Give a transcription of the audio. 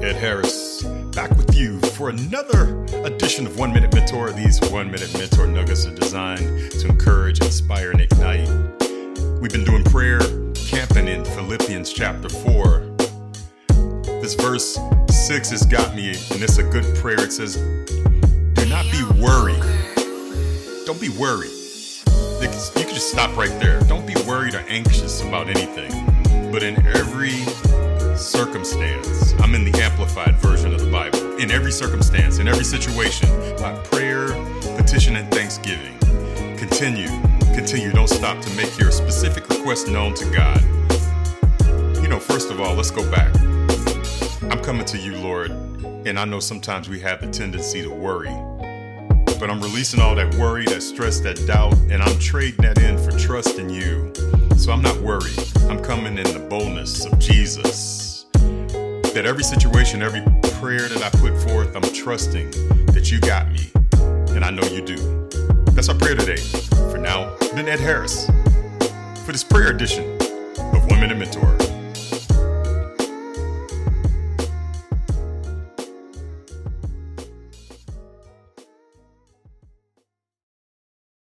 Ed Harris, back with you for another edition of One Minute Mentor. These One Minute Mentor nuggets are designed to encourage, inspire, and ignite. We've been doing prayer camping in Philippians chapter 4. This verse 6 has got me, and it's a good prayer. It says, Do not be worried. Don't be worried. You can just stop right there. Don't be worried or anxious about anything. But in every circumstance, I'm in the amplified version of the Bible. In every circumstance, in every situation, by prayer, petition, and thanksgiving, continue, continue. Don't stop to make your specific request known to God. You know, first of all, let's go back. I'm coming to you, Lord, and I know sometimes we have the tendency to worry. But I'm releasing all that worry, that stress, that doubt, and I'm trading that in for trust in you. So I'm not worried. I'm coming in the boldness of Jesus. That every situation, every prayer that I put forth, I'm trusting that you got me. And I know you do. That's our prayer today. For now, been Ed Harris for this prayer edition of One Minute Mentor.